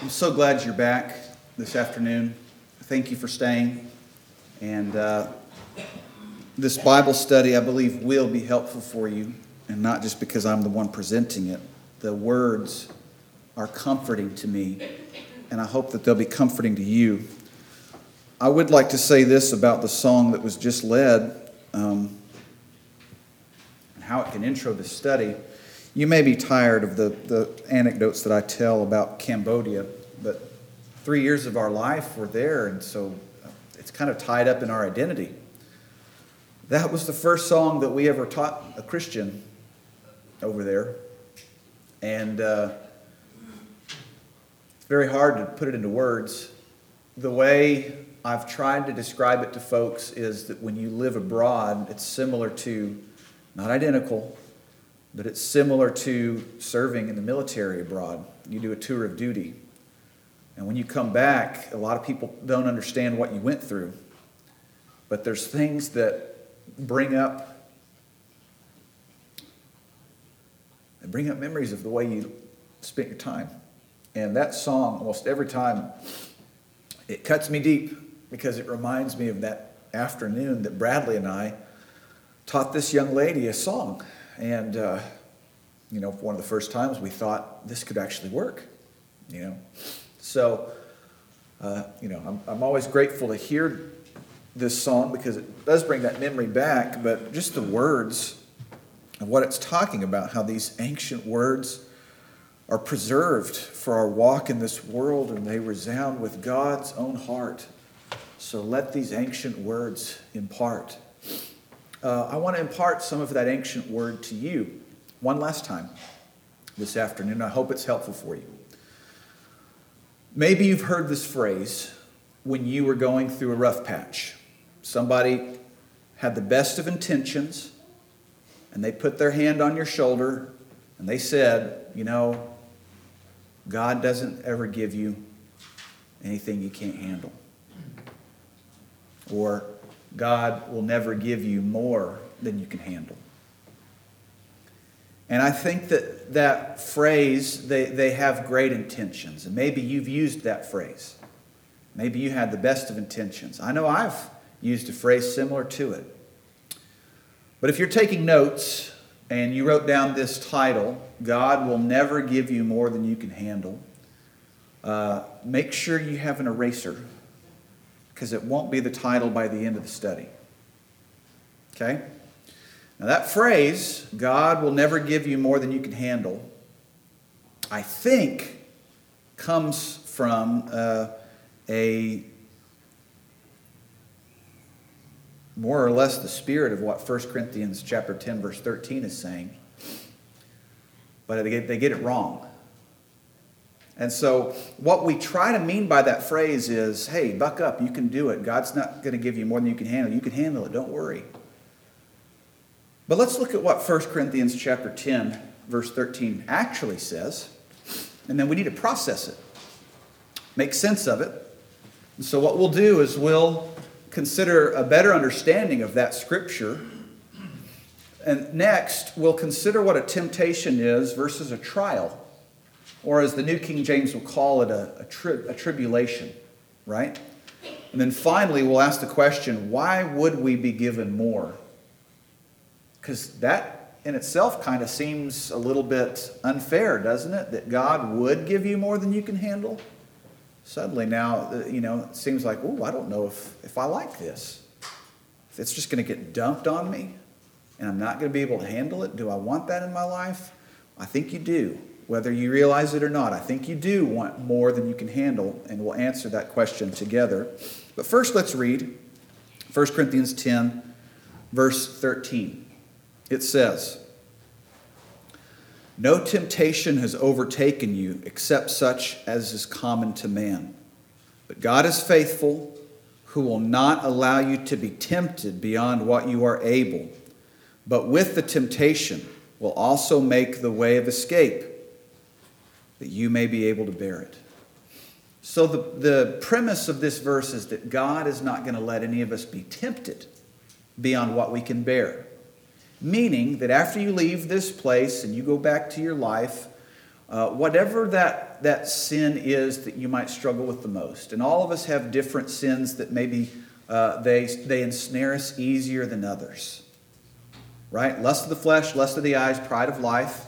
I'm so glad you're back this afternoon. Thank you for staying. And uh, this Bible study, I believe, will be helpful for you, and not just because I'm the one presenting it. The words are comforting to me, and I hope that they'll be comforting to you. I would like to say this about the song that was just led um, and how it can intro the study. You may be tired of the, the anecdotes that I tell about Cambodia, but three years of our life were there, and so it's kind of tied up in our identity. That was the first song that we ever taught a Christian over there. And uh, it's very hard to put it into words. The way I've tried to describe it to folks is that when you live abroad, it's similar to, not identical, but it's similar to serving in the military abroad. You do a tour of duty. And when you come back, a lot of people don't understand what you went through. But there's things that bring up they bring up memories of the way you spent your time. And that song, almost every time, it cuts me deep because it reminds me of that afternoon that Bradley and I taught this young lady a song. And, uh, you know, one of the first times we thought this could actually work, you know. So, uh, you know, I'm, I'm always grateful to hear this song because it does bring that memory back, but just the words of what it's talking about, how these ancient words are preserved for our walk in this world and they resound with God's own heart. So let these ancient words impart uh, I want to impart some of that ancient word to you one last time this afternoon. I hope it's helpful for you. Maybe you've heard this phrase when you were going through a rough patch. Somebody had the best of intentions and they put their hand on your shoulder and they said, You know, God doesn't ever give you anything you can't handle. Or, God will never give you more than you can handle. And I think that that phrase, they, they have great intentions. And maybe you've used that phrase. Maybe you had the best of intentions. I know I've used a phrase similar to it. But if you're taking notes and you wrote down this title, God will never give you more than you can handle, uh, make sure you have an eraser because it won't be the title by the end of the study. Okay? Now, that phrase, God will never give you more than you can handle, I think comes from uh, a more or less the spirit of what 1 Corinthians chapter 10 verse 13 is saying. But they get, they get it wrong. And so, what we try to mean by that phrase is hey, buck up, you can do it. God's not going to give you more than you can handle. You can handle it, don't worry. But let's look at what 1 Corinthians chapter 10, verse 13 actually says, and then we need to process it, make sense of it. And so, what we'll do is we'll consider a better understanding of that scripture. And next, we'll consider what a temptation is versus a trial or as the New King James will call it, a, a, tri- a tribulation, right? And then finally, we'll ask the question why would we be given more? Because that in itself kind of seems a little bit unfair, doesn't it? That God would give you more than you can handle? Suddenly now, uh, you know, it seems like, oh, I don't know if, if I like this. If it's just going to get dumped on me and I'm not going to be able to handle it, do I want that in my life? I think you do whether you realize it or not. I think you do want more than you can handle, and we'll answer that question together. But first, let's read 1 Corinthians 10, verse 13. It says, No temptation has overtaken you except such as is common to man. But God is faithful, who will not allow you to be tempted beyond what you are able, but with the temptation will also make the way of escape that you may be able to bear it. So, the, the premise of this verse is that God is not going to let any of us be tempted beyond what we can bear. Meaning that after you leave this place and you go back to your life, uh, whatever that, that sin is that you might struggle with the most. And all of us have different sins that maybe uh, they, they ensnare us easier than others. Right? Lust of the flesh, lust of the eyes, pride of life.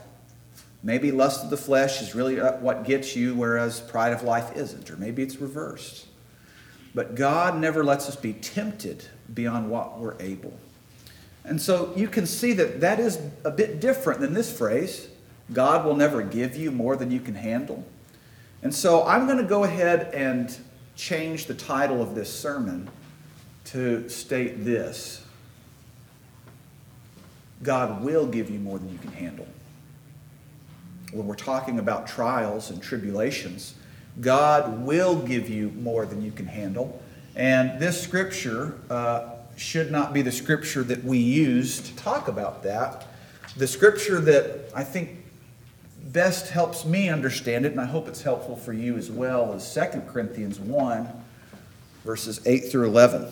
Maybe lust of the flesh is really uh, what gets you, whereas pride of life isn't. Or maybe it's reversed. But God never lets us be tempted beyond what we're able. And so you can see that that is a bit different than this phrase God will never give you more than you can handle. And so I'm going to go ahead and change the title of this sermon to state this God will give you more than you can handle. When we're talking about trials and tribulations, God will give you more than you can handle. And this scripture uh, should not be the scripture that we use to talk about that. The scripture that I think best helps me understand it, and I hope it's helpful for you as well, is 2 Corinthians 1, verses 8 through 11.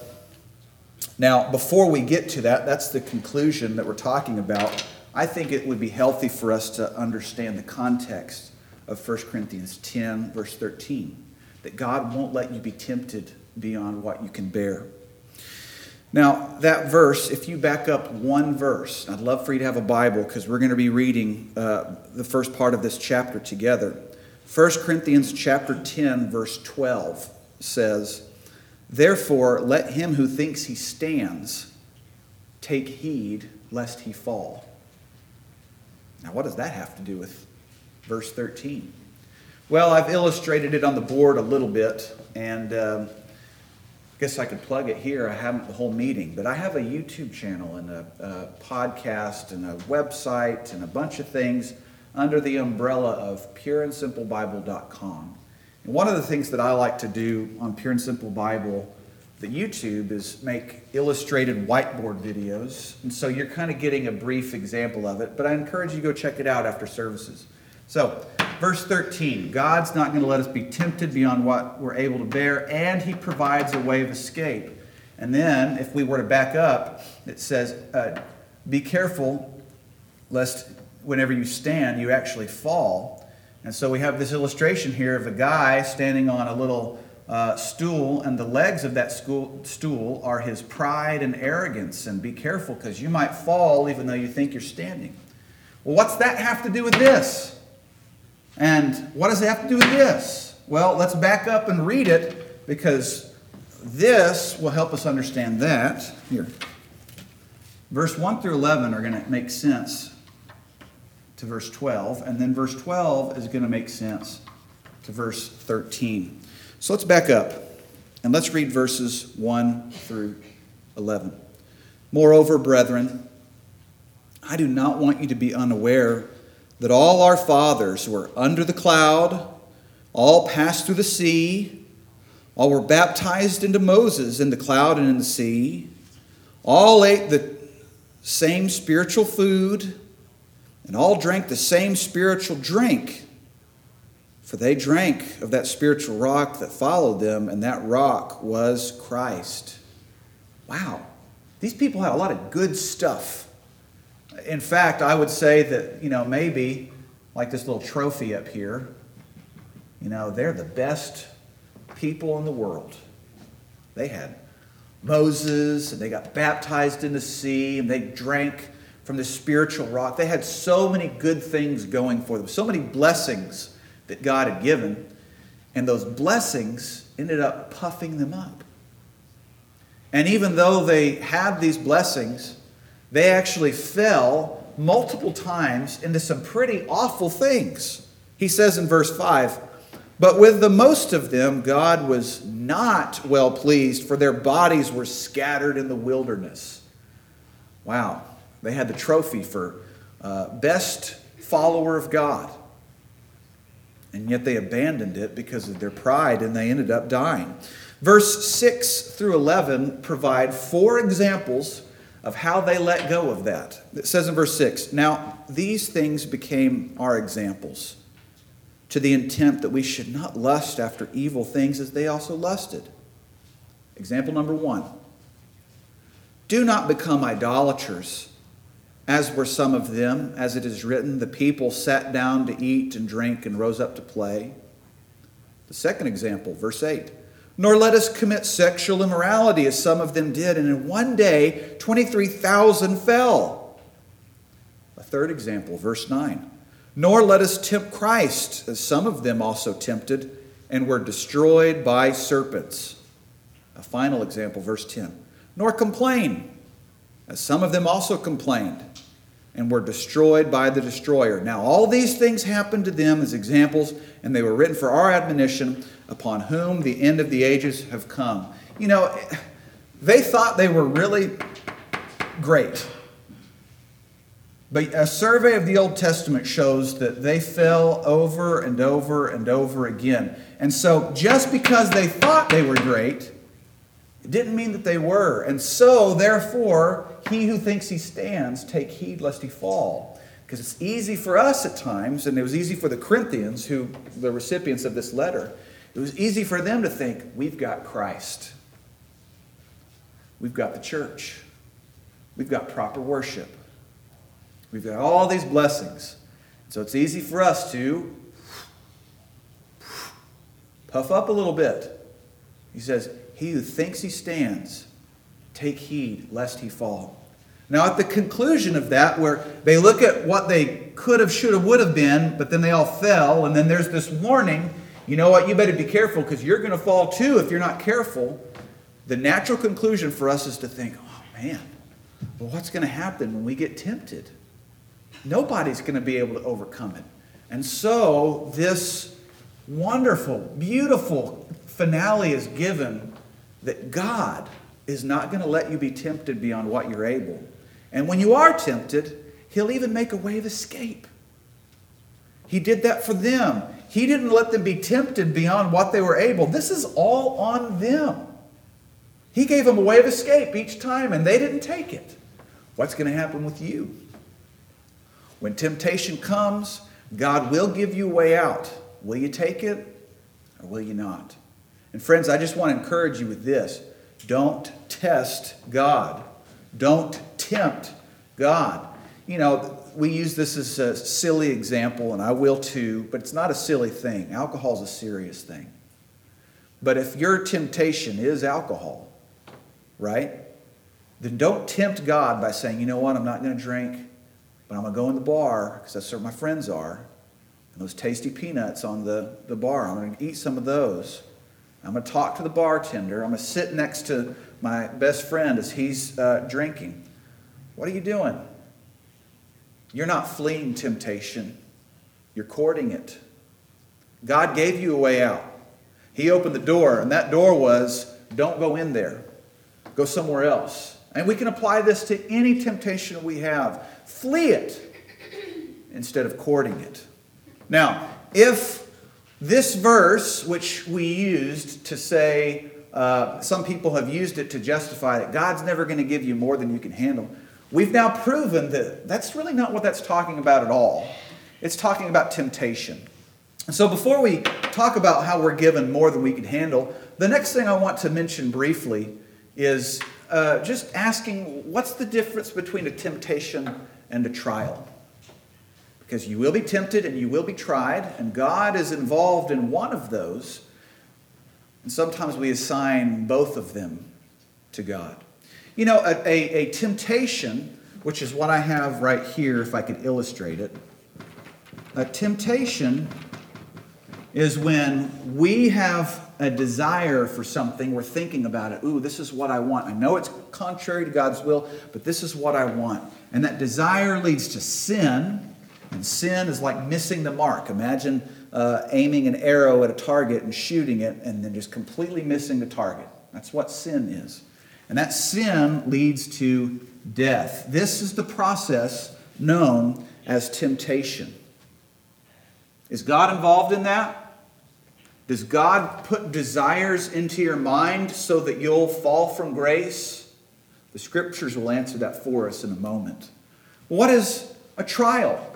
Now, before we get to that, that's the conclusion that we're talking about. I think it would be healthy for us to understand the context of 1 Corinthians 10, verse 13, that God won't let you be tempted beyond what you can bear. Now, that verse, if you back up one verse, I'd love for you to have a Bible because we're going to be reading uh, the first part of this chapter together. 1 Corinthians chapter 10, verse 12 says, Therefore, let him who thinks he stands take heed lest he fall. Now, what does that have to do with verse 13? Well, I've illustrated it on the board a little bit, and um, guess I could plug it here. I haven't the whole meeting, but I have a YouTube channel and a, a, podcast and a website and a bunch of things under the umbrella of pureandsimplebible.com. And one of the things that I like to do on Pure and Simple Bible, the YouTube, is make illustrated whiteboard videos. And so you're kind of getting a brief example of it, but I encourage you to go check it out after services. So, verse 13 God's not going to let us be tempted beyond what we're able to bear, and He provides a way of escape. And then, if we were to back up, it says, uh, Be careful lest whenever you stand, you actually fall. And so we have this illustration here of a guy standing on a little uh, stool, and the legs of that school, stool are his pride and arrogance. And be careful because you might fall even though you think you're standing. Well, what's that have to do with this? And what does it have to do with this? Well, let's back up and read it because this will help us understand that. Here. Verse 1 through 11 are going to make sense to verse 12, and then verse 12 is going to make sense to verse 13. So let's back up and let's read verses 1 through 11. Moreover, brethren, I do not want you to be unaware that all our fathers were under the cloud, all passed through the sea, all were baptized into Moses in the cloud and in the sea, all ate the same spiritual food, and all drank the same spiritual drink. For they drank of that spiritual rock that followed them, and that rock was Christ. Wow. These people had a lot of good stuff in fact, I would say that, you know, maybe like this little trophy up here, you know, they're the best people in the world. They had Moses, and they got baptized in the sea, and they drank from the spiritual rock. They had so many good things going for them, so many blessings that God had given, and those blessings ended up puffing them up. And even though they had these blessings, they actually fell multiple times into some pretty awful things. He says in verse 5 But with the most of them, God was not well pleased, for their bodies were scattered in the wilderness. Wow. They had the trophy for uh, best follower of God. And yet they abandoned it because of their pride and they ended up dying. Verse 6 through 11 provide four examples of how they let go of that. It says in verse 6 Now these things became our examples, to the intent that we should not lust after evil things as they also lusted. Example number one Do not become idolaters, as were some of them, as it is written, the people sat down to eat and drink and rose up to play. The second example, verse 8. Nor let us commit sexual immorality as some of them did, and in one day 23,000 fell. A third example, verse 9. Nor let us tempt Christ, as some of them also tempted, and were destroyed by serpents. A final example, verse 10. Nor complain, some of them also complained and were destroyed by the destroyer. Now, all these things happened to them as examples, and they were written for our admonition, upon whom the end of the ages have come. You know, they thought they were really great. But a survey of the Old Testament shows that they fell over and over and over again. And so, just because they thought they were great, didn't mean that they were. And so, therefore, he who thinks he stands, take heed lest he fall. Because it's easy for us at times, and it was easy for the Corinthians, who the recipients of this letter, it was easy for them to think, we've got Christ. We've got the church. We've got proper worship. We've got all these blessings. So it's easy for us to puff up a little bit. He says, He who thinks he stands, take heed lest he fall. Now, at the conclusion of that, where they look at what they could have, should have, would have been, but then they all fell, and then there's this warning you know what, you better be careful because you're going to fall too if you're not careful. The natural conclusion for us is to think, oh man, well, what's going to happen when we get tempted? Nobody's going to be able to overcome it. And so, this wonderful, beautiful finale is given that God is not going to let you be tempted beyond what you're able. And when you are tempted, He'll even make a way of escape. He did that for them. He didn't let them be tempted beyond what they were able. This is all on them. He gave them a way of escape each time, and they didn't take it. What's going to happen with you? When temptation comes, God will give you a way out. Will you take it or will you not? And friends, I just want to encourage you with this don't test God, don't tempt God. You know, we use this as a silly example, and I will too, but it's not a silly thing. Alcohol is a serious thing. But if your temptation is alcohol, right, then don't tempt God by saying, you know what, I'm not going to drink, but I'm going to go in the bar because that's where my friends are. And those tasty peanuts on the, the bar, I'm going to eat some of those. I'm going to talk to the bartender. I'm going to sit next to my best friend as he's uh, drinking. What are you doing? You're not fleeing temptation, you're courting it. God gave you a way out. He opened the door, and that door was don't go in there, go somewhere else. And we can apply this to any temptation we have. Flee it instead of courting it. Now, if this verse, which we used to say, uh, some people have used it to justify that God's never going to give you more than you can handle. We've now proven that that's really not what that's talking about at all. It's talking about temptation. And so before we talk about how we're given more than we can handle, the next thing I want to mention briefly is uh, just asking what's the difference between a temptation and a trial? Because you will be tempted and you will be tried, and God is involved in one of those. And sometimes we assign both of them to God. You know, a, a, a temptation, which is what I have right here, if I could illustrate it. A temptation is when we have a desire for something, we're thinking about it. Ooh, this is what I want. I know it's contrary to God's will, but this is what I want. And that desire leads to sin, and sin is like missing the mark. Imagine uh, aiming an arrow at a target and shooting it, and then just completely missing the target. That's what sin is. And that sin leads to death. This is the process known as temptation. Is God involved in that? Does God put desires into your mind so that you'll fall from grace? The scriptures will answer that for us in a moment. What is a trial?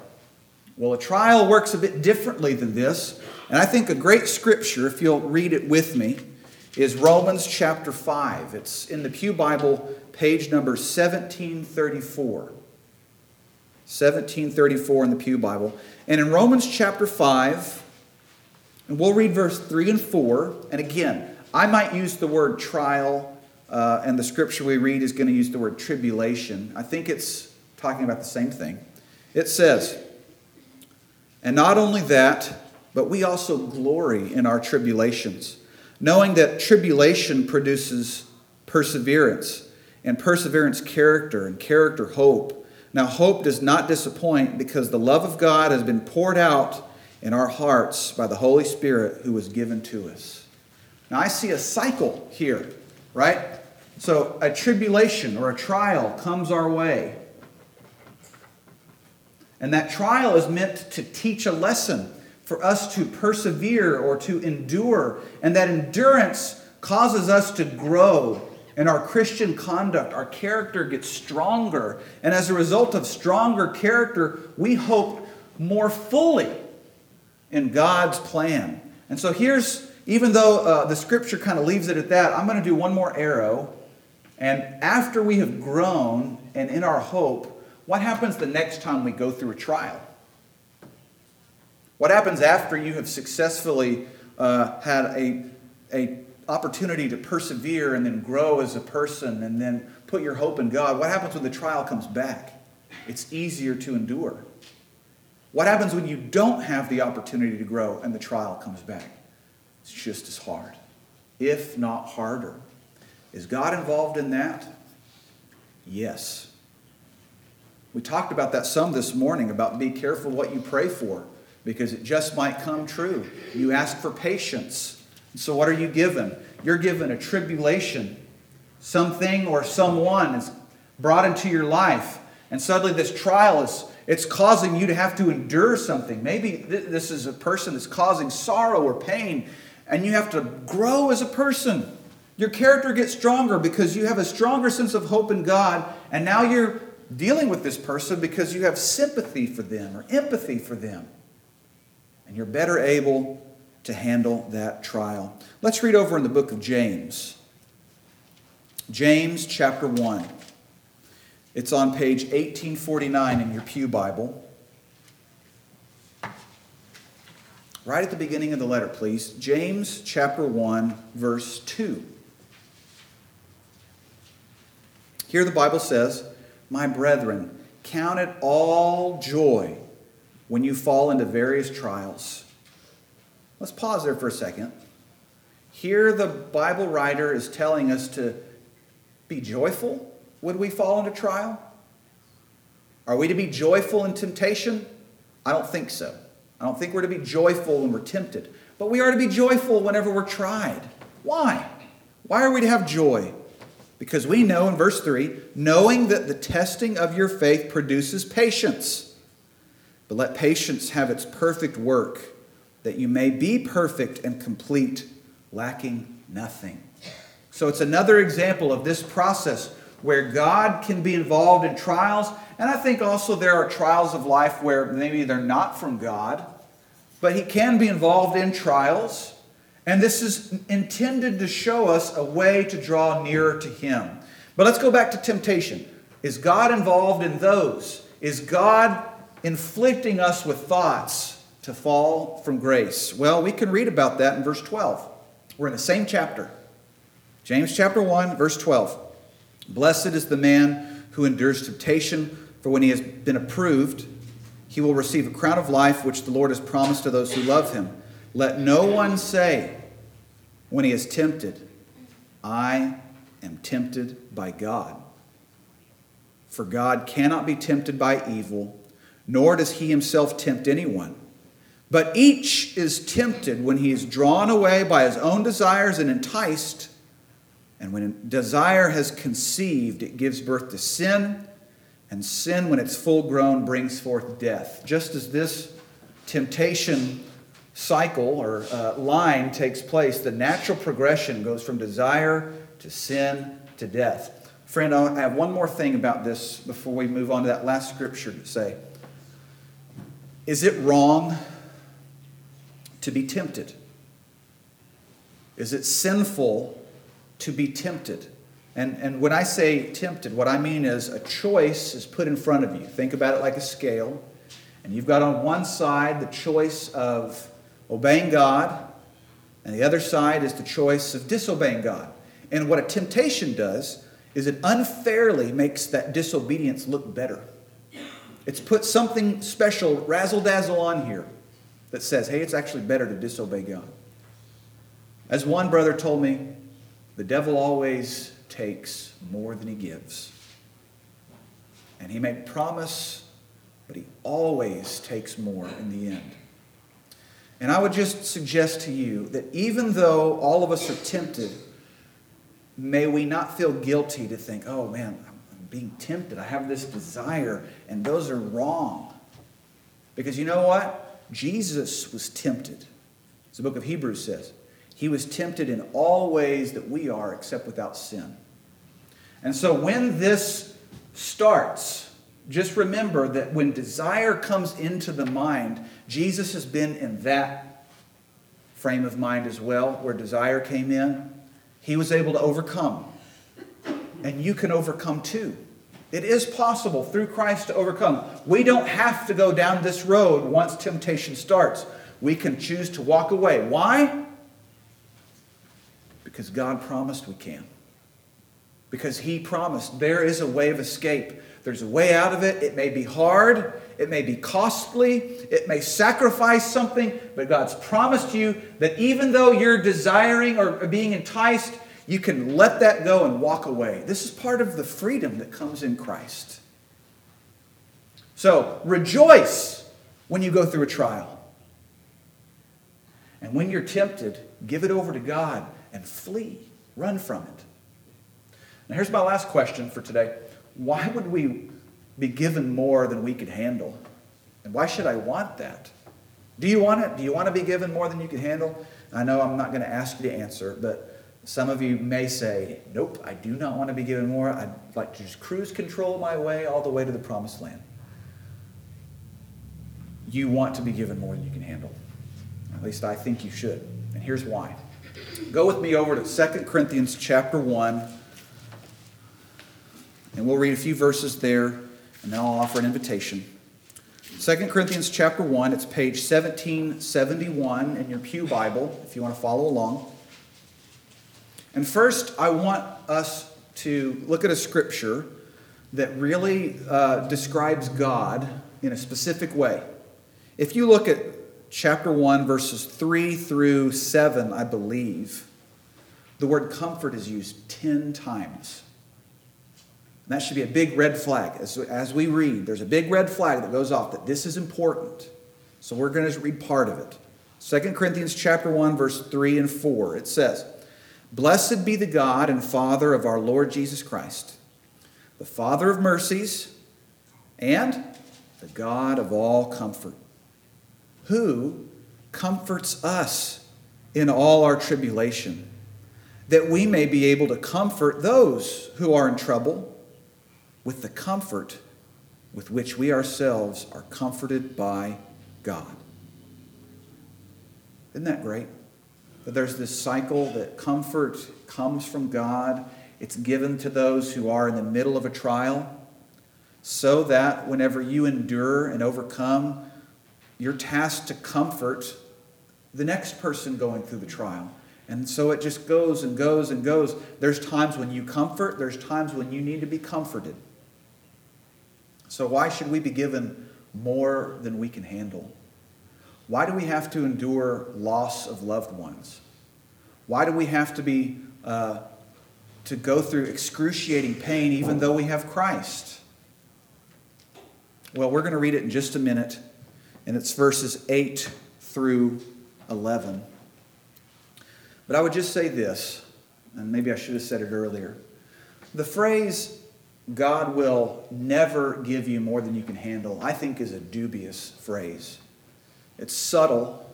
Well, a trial works a bit differently than this. And I think a great scripture, if you'll read it with me, is Romans chapter 5. It's in the Pew Bible, page number 1734. 1734 in the Pew Bible. And in Romans chapter 5, and we'll read verse 3 and 4. And again, I might use the word trial, uh, and the scripture we read is going to use the word tribulation. I think it's talking about the same thing. It says, And not only that, but we also glory in our tribulations, knowing that tribulation produces perseverance, and perseverance, character, and character, hope. Now, hope does not disappoint because the love of God has been poured out in our hearts by the Holy Spirit who was given to us. Now, I see a cycle here, right? So, a tribulation or a trial comes our way. And that trial is meant to teach a lesson for us to persevere or to endure. And that endurance causes us to grow in our Christian conduct. Our character gets stronger. And as a result of stronger character, we hope more fully in God's plan. And so here's, even though uh, the scripture kind of leaves it at that, I'm going to do one more arrow. And after we have grown and in our hope, what happens the next time we go through a trial? What happens after you have successfully uh, had a, a opportunity to persevere and then grow as a person and then put your hope in God? What happens when the trial comes back? It's easier to endure. What happens when you don't have the opportunity to grow and the trial comes back? It's just as hard, if not harder. Is God involved in that? Yes. We talked about that some this morning about be careful what you pray for because it just might come true. You ask for patience. So, what are you given? You're given a tribulation. Something or someone is brought into your life, and suddenly this trial is it's causing you to have to endure something. Maybe this is a person that's causing sorrow or pain, and you have to grow as a person. Your character gets stronger because you have a stronger sense of hope in God, and now you're dealing with this person because you have sympathy for them or empathy for them. And you're better able to handle that trial. Let's read over in the book of James. James chapter 1. It's on page 1849 in your Pew Bible. Right at the beginning of the letter, please. James chapter 1, verse 2. Here the Bible says, My brethren, count it all joy when you fall into various trials. Let's pause there for a second. Here the Bible writer is telling us to be joyful would we fall into trial? Are we to be joyful in temptation? I don't think so. I don't think we're to be joyful when we're tempted. But we are to be joyful whenever we're tried. Why? Why are we to have joy? Because we know in verse 3 knowing that the testing of your faith produces patience. But let patience have its perfect work, that you may be perfect and complete, lacking nothing. So it's another example of this process where God can be involved in trials. And I think also there are trials of life where maybe they're not from God, but He can be involved in trials. And this is intended to show us a way to draw nearer to Him. But let's go back to temptation. Is God involved in those? Is God inflicting us with thoughts to fall from grace? Well, we can read about that in verse 12. We're in the same chapter. James chapter 1, verse 12. Blessed is the man who endures temptation, for when he has been approved, he will receive a crown of life which the Lord has promised to those who love him. Let no one say, when he is tempted, I am tempted by God. For God cannot be tempted by evil, nor does he himself tempt anyone. But each is tempted when he is drawn away by his own desires and enticed. And when desire has conceived, it gives birth to sin. And sin, when it's full grown, brings forth death. Just as this temptation cycle or uh, line takes place, the natural progression goes from desire to sin to death. Friend, I have one more thing about this before we move on to that last scripture to say. Is it wrong to be tempted? Is it sinful to be tempted. And, and when I say tempted, what I mean is a choice is put in front of you. Think about it like a scale. And you've got on one side the choice of obeying God, and the other side is the choice of disobeying God. And what a temptation does is it unfairly makes that disobedience look better. It's put something special, razzle dazzle on here that says, hey, it's actually better to disobey God. As one brother told me, the devil always takes more than he gives. And he may promise, but he always takes more in the end. And I would just suggest to you that even though all of us are tempted, may we not feel guilty to think, oh man, I'm being tempted. I have this desire, and those are wrong. Because you know what? Jesus was tempted. As the book of Hebrews says, he was tempted in all ways that we are, except without sin. And so when this starts, just remember that when desire comes into the mind, Jesus has been in that frame of mind as well, where desire came in. He was able to overcome. And you can overcome too. It is possible through Christ to overcome. We don't have to go down this road once temptation starts. We can choose to walk away. Why? Because God promised we can. Because He promised there is a way of escape. There's a way out of it. It may be hard, it may be costly, it may sacrifice something, but God's promised you that even though you're desiring or being enticed, you can let that go and walk away. This is part of the freedom that comes in Christ. So rejoice when you go through a trial. And when you're tempted, give it over to God and flee. Run from it. Now, here's my last question for today Why would we be given more than we could handle? And why should I want that? Do you want it? Do you want to be given more than you can handle? I know I'm not going to ask you to answer, but some of you may say, Nope, I do not want to be given more. I'd like to just cruise control my way all the way to the promised land. You want to be given more than you can handle. At least I think you should. And here's why. Go with me over to 2 Corinthians chapter 1. And we'll read a few verses there, and then I'll offer an invitation. 2 Corinthians chapter 1, it's page 1771 in your Pew Bible, if you want to follow along. And first, I want us to look at a scripture that really uh, describes God in a specific way. If you look at chapter 1, verses 3 through 7, I believe, the word comfort is used 10 times. And that should be a big red flag. As, as we read, there's a big red flag that goes off that this is important. So we're going to read part of it. 2 Corinthians chapter 1, verse 3 and 4. It says, Blessed be the God and Father of our Lord Jesus Christ, the Father of mercies and the God of all comfort, who comforts us in all our tribulation, that we may be able to comfort those who are in trouble with the comfort with which we ourselves are comforted by God. Isn't that great? That there's this cycle that comfort comes from God. It's given to those who are in the middle of a trial, so that whenever you endure and overcome, you're tasked to comfort the next person going through the trial. And so it just goes and goes and goes. There's times when you comfort, there's times when you need to be comforted. So, why should we be given more than we can handle? Why do we have to endure loss of loved ones? Why do we have to be uh, to go through excruciating pain even though we have Christ? Well, we're going to read it in just a minute, and it's verses 8 through 11. But I would just say this, and maybe I should have said it earlier. The phrase God will never give you more than you can handle, I think is a dubious phrase. It's subtle,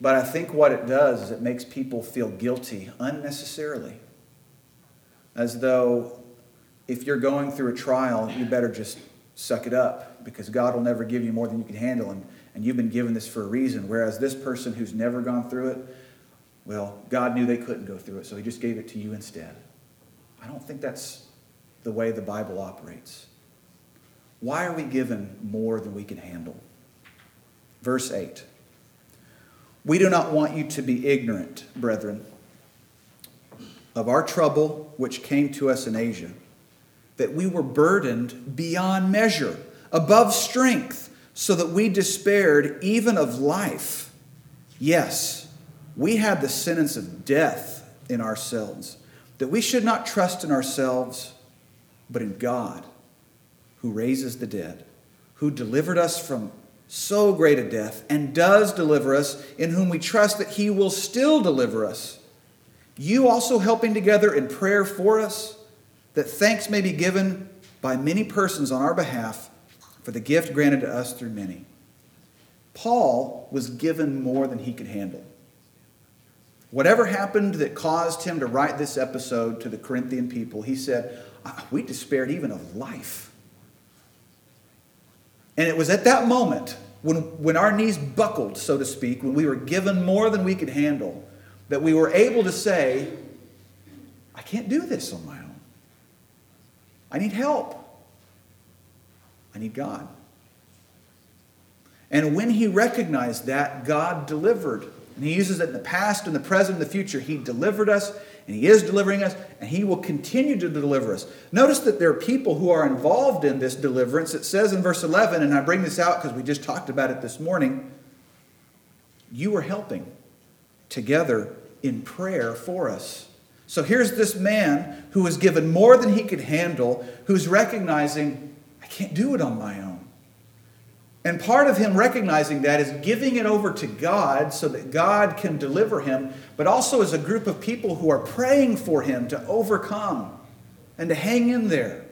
but I think what it does is it makes people feel guilty unnecessarily. As though if you're going through a trial, you better just suck it up because God will never give you more than you can handle. And, and you've been given this for a reason. Whereas this person who's never gone through it, well, God knew they couldn't go through it, so He just gave it to you instead. I don't think that's the way the Bible operates. Why are we given more than we can handle? Verse 8 We do not want you to be ignorant, brethren, of our trouble which came to us in Asia, that we were burdened beyond measure, above strength, so that we despaired even of life. Yes, we had the sentence of death in ourselves, that we should not trust in ourselves, but in God, who raises the dead, who delivered us from so great a death, and does deliver us, in whom we trust that he will still deliver us. You also helping together in prayer for us, that thanks may be given by many persons on our behalf for the gift granted to us through many. Paul was given more than he could handle. Whatever happened that caused him to write this epistle to the Corinthian people, he said, We despaired even of life. And it was at that moment, when, when our knees buckled, so to speak, when we were given more than we could handle, that we were able to say, I can't do this on my own. I need help. I need God. And when he recognized that, God delivered. And he uses it in the past, in the present, in the future. He delivered us and He is delivering us, and He will continue to deliver us. Notice that there are people who are involved in this deliverance. It says in verse 11, and I bring this out because we just talked about it this morning you are helping together in prayer for us. So here's this man who was given more than he could handle, who's recognizing, I can't do it on my own. And part of him recognizing that is giving it over to God so that God can deliver him, but also as a group of people who are praying for him to overcome and to hang in there.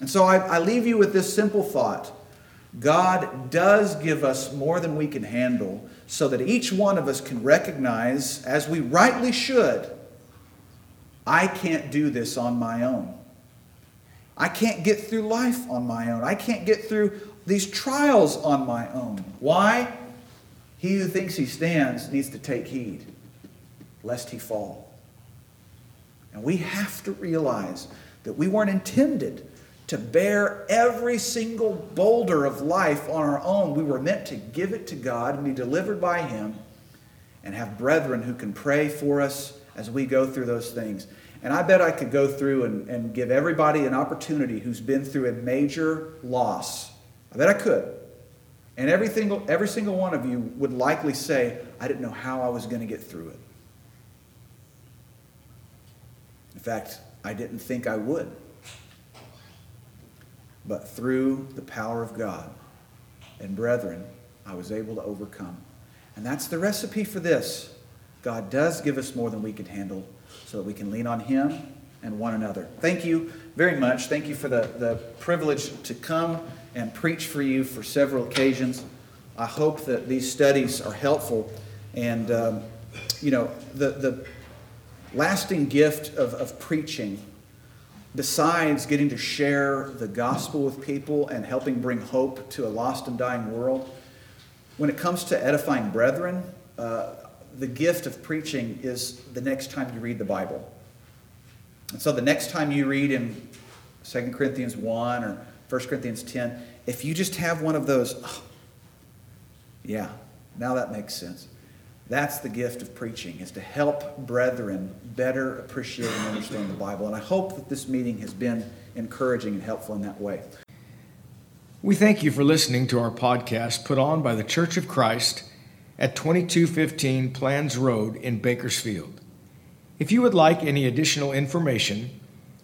And so I, I leave you with this simple thought God does give us more than we can handle so that each one of us can recognize, as we rightly should, I can't do this on my own. I can't get through life on my own. I can't get through these trials on my own. Why? He who thinks he stands needs to take heed, lest he fall. And we have to realize that we weren't intended to bear every single boulder of life on our own. We were meant to give it to God and be delivered by Him and have brethren who can pray for us as we go through those things. And I bet I could go through and, and give everybody an opportunity who's been through a major loss I bet I could. And every single, every single one of you would likely say, I didn't know how I was going to get through it. In fact, I didn't think I would. But through the power of God and brethren, I was able to overcome. And that's the recipe for this. God does give us more than we can handle so that we can lean on Him and one another. Thank you very much. Thank you for the, the privilege to come and preach for you for several occasions. I hope that these studies are helpful. And, um, you know, the, the lasting gift of, of preaching, besides getting to share the gospel with people and helping bring hope to a lost and dying world, when it comes to edifying brethren, uh, the gift of preaching is the next time you read the Bible. And so the next time you read in 2 Corinthians 1 or 1 Corinthians 10, if you just have one of those, oh, yeah, now that makes sense. That's the gift of preaching, is to help brethren better appreciate and understand the Bible. And I hope that this meeting has been encouraging and helpful in that way. We thank you for listening to our podcast put on by the Church of Christ at 2215 Planz Road in Bakersfield. If you would like any additional information,